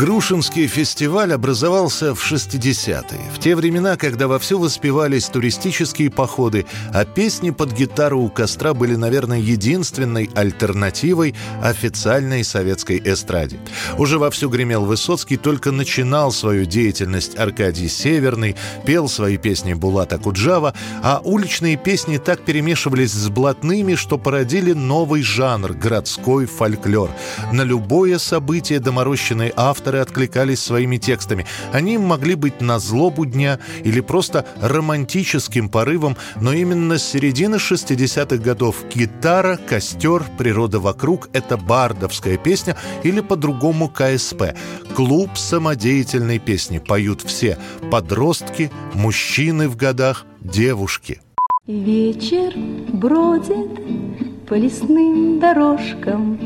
Грушинский фестиваль образовался в 60-е, в те времена, когда вовсю воспевались туристические походы, а песни под гитару у костра были, наверное, единственной альтернативой официальной советской эстраде. Уже вовсю гремел Высоцкий, только начинал свою деятельность Аркадий Северный, пел свои песни Булата Куджава, а уличные песни так перемешивались с блатными, что породили новый жанр – городской фольклор. На любое событие доморощенный автор авторы откликались своими текстами. Они могли быть на злобу дня или просто романтическим порывом, но именно с середины 60-х годов гитара, костер, природа вокруг — это бардовская песня или по-другому КСП. Клуб самодеятельной песни поют все — подростки, мужчины в годах, девушки. Вечер бродит по лесным дорожкам,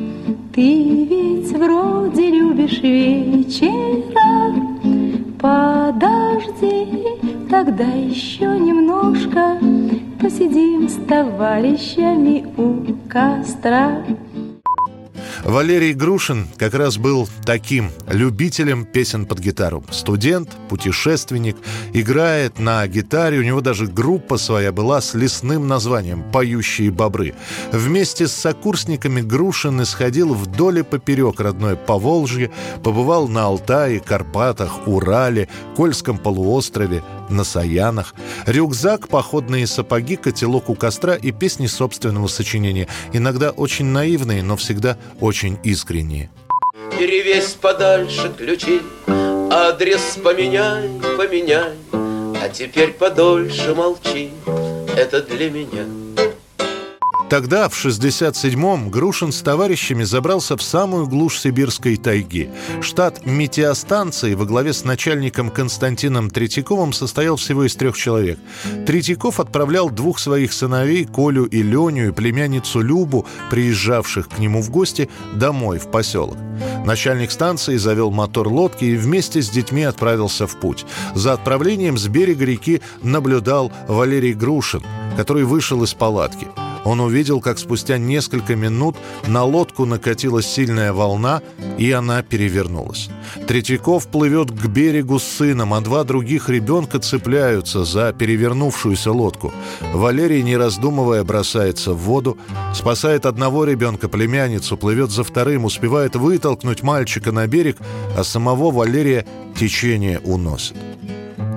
Ты ведь вроде любишь вечера, Подожди, тогда еще немножко Посидим с товарищами у костра. Валерий Грушин как раз был таким любителем песен под гитару. Студент, путешественник, играет на гитаре. У него даже группа своя была с лесным названием «Поющие бобры». Вместе с сокурсниками Грушин исходил вдоль и поперек родной Поволжье, побывал на Алтае, Карпатах, Урале, Кольском полуострове, на Саянах. Рюкзак, походные сапоги, котелок у костра и песни собственного сочинения. Иногда очень наивные, но всегда очень искренние. Перевесь подальше ключи, адрес поменяй, поменяй, а теперь подольше молчи, это для меня. Тогда, в 67-м, Грушин с товарищами забрался в самую глушь сибирской тайги. Штат метеостанции во главе с начальником Константином Третьяковым состоял всего из трех человек. Третьяков отправлял двух своих сыновей, Колю и Леню, и племянницу Любу, приезжавших к нему в гости, домой, в поселок. Начальник станции завел мотор лодки и вместе с детьми отправился в путь. За отправлением с берега реки наблюдал Валерий Грушин, который вышел из палатки – он увидел, как спустя несколько минут на лодку накатилась сильная волна, и она перевернулась. Третьяков плывет к берегу с сыном, а два других ребенка цепляются за перевернувшуюся лодку. Валерий, не раздумывая, бросается в воду, спасает одного ребенка, племянницу, плывет за вторым, успевает вытолкнуть мальчика на берег, а самого Валерия течение уносит.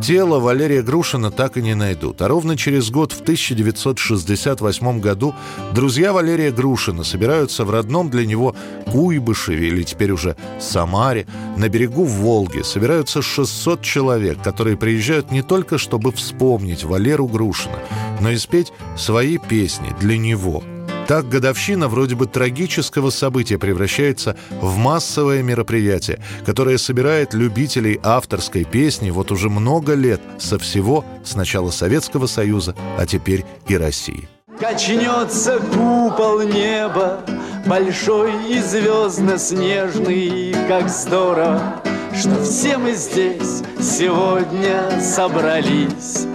Тело Валерия Грушина так и не найдут. А ровно через год, в 1968 году, друзья Валерия Грушина собираются в родном для него Куйбышеве, или теперь уже Самаре, на берегу Волги. Собираются 600 человек, которые приезжают не только, чтобы вспомнить Валеру Грушина, но и спеть свои песни для него – так годовщина вроде бы трагического события превращается в массовое мероприятие, которое собирает любителей авторской песни вот уже много лет со всего с начала Советского Союза, а теперь и России. Качнется купол неба, большой и звездно-снежный, как здорово, что все мы здесь сегодня собрались.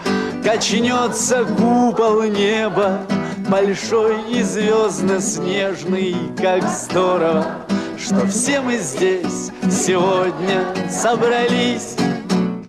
Качнется купол неба, большой и звездно-снежный, как здорово, что все мы здесь сегодня собрались.